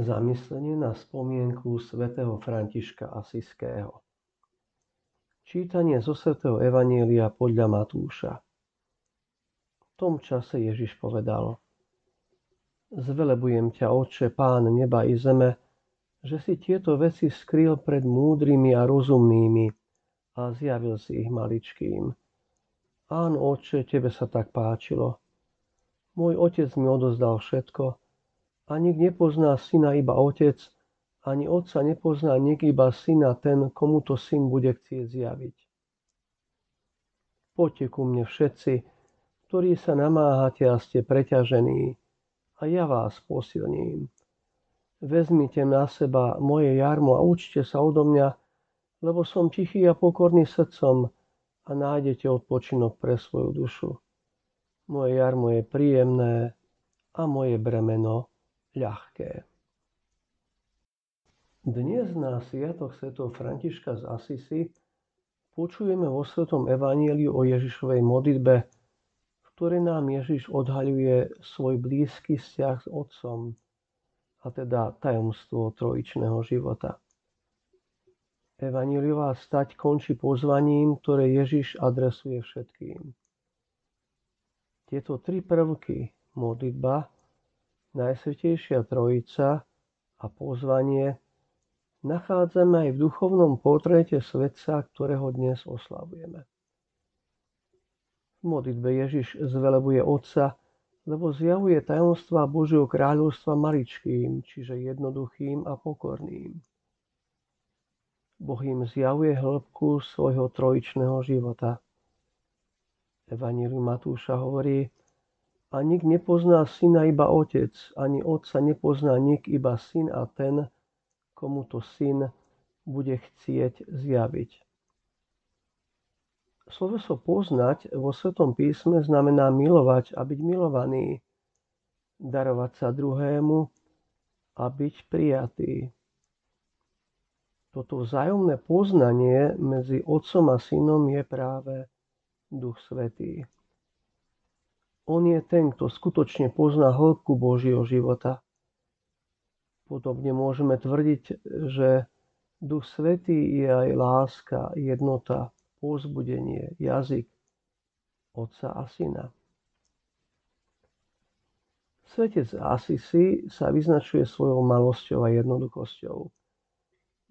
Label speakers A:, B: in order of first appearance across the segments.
A: Zamyslenie na spomienku svätého Františka Asiského Čítanie zo svätého Evanielia podľa Matúša V tom čase Ježiš povedal Zvelebujem ťa, Otče, Pán neba i zeme, že si tieto veci skryl pred múdrymi a rozumnými a zjavil si ich maličkým. Áno, Otče, tebe sa tak páčilo. Môj otec mi odozdal všetko, a nik nepozná syna iba otec, ani otca nepozná nik iba syna ten, komu to syn bude chcieť zjaviť. Poďte ku mne všetci, ktorí sa namáhate a ste preťažení, a ja vás posilním. Vezmite na seba moje jarmo a učte sa odo mňa, lebo som tichý a pokorný srdcom a nájdete odpočinok pre svoju dušu. Moje jarmo je príjemné a moje bremeno ľahké. Dnes na Sviatok Sv. Františka z Asisi počujeme vo Svetom Evaníliu o Ježišovej modlitbe, v ktorej nám Ježiš odhaľuje svoj blízky vzťah s Otcom, a teda tajomstvo trojičného života. Evaníliová stať končí pozvaním, ktoré Ježiš adresuje všetkým. Tieto tri prvky, modlitba, Najsvetejšia Trojica a pozvanie nachádzame aj v duchovnom portréte svetca, ktorého dnes oslavujeme. V modlitbe Ježiš zvelebuje Otca, lebo zjavuje tajomstva Božieho kráľovstva maličkým, čiže jednoduchým a pokorným. Boh im zjavuje hĺbku svojho trojičného života. Evangelium Matúša hovorí, a nik nepozná syna iba otec, ani otca nepozná nik iba syn a ten, komu to syn bude chcieť zjaviť. Sloveso poznať vo Svetom písme znamená milovať a byť milovaný, darovať sa druhému a byť prijatý. Toto vzájomné poznanie medzi otcom a synom je práve Duch Svetý. On je ten, kto skutočne pozná hĺbku Božieho života. Podobne môžeme tvrdiť, že Duch Svetý je aj láska, jednota, pozbudenie, jazyk Otca a Syna. Svetec Asisi sa vyznačuje svojou malosťou a jednoduchosťou.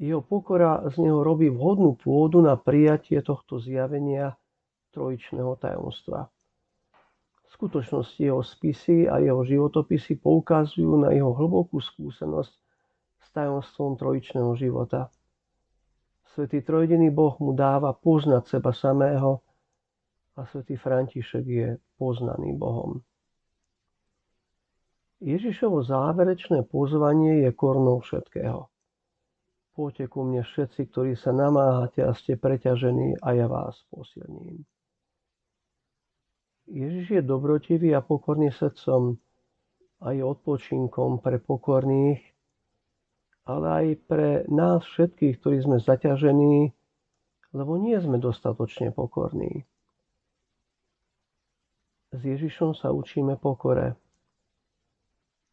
A: Jeho pokora z neho robí vhodnú pôdu na prijatie tohto zjavenia trojičného tajomstva skutočnosti jeho spisy a jeho životopisy poukazujú na jeho hlbokú skúsenosť s tajomstvom trojičného života. Svetý trojdený Boh mu dáva poznať seba samého a svätý František je poznaný Bohom. Ježišovo záverečné pozvanie je kornou všetkého. Poďte ku mne všetci, ktorí sa namáhate a ste preťažení a ja vás posilním. Ježiš je dobrotivý a pokorný srdcom a je odpočinkom pre pokorných, ale aj pre nás všetkých, ktorí sme zaťažení, lebo nie sme dostatočne pokorní. S Ježišom sa učíme pokore.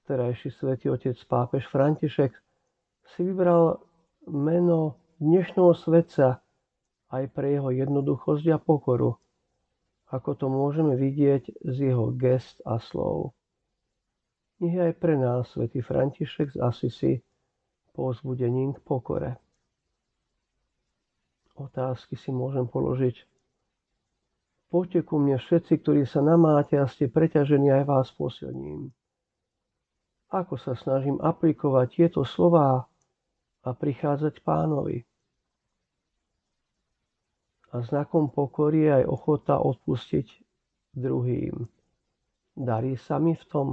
A: Terajší svätý otec pápež František si vybral meno dnešného svetca aj pre jeho jednoduchosť a pokoru – ako to môžeme vidieť z jeho gest a slov. Nech aj pre nás svätý František z Asisi povzbudením k pokore. Otázky si môžem položiť. Poďte ku mne všetci, ktorí sa namáte a ste preťažení, aj vás posilním. Ako sa snažím aplikovať tieto slová a prichádzať pánovi a znakom pokory je aj ochota odpustiť druhým. Darí sa mi v tom?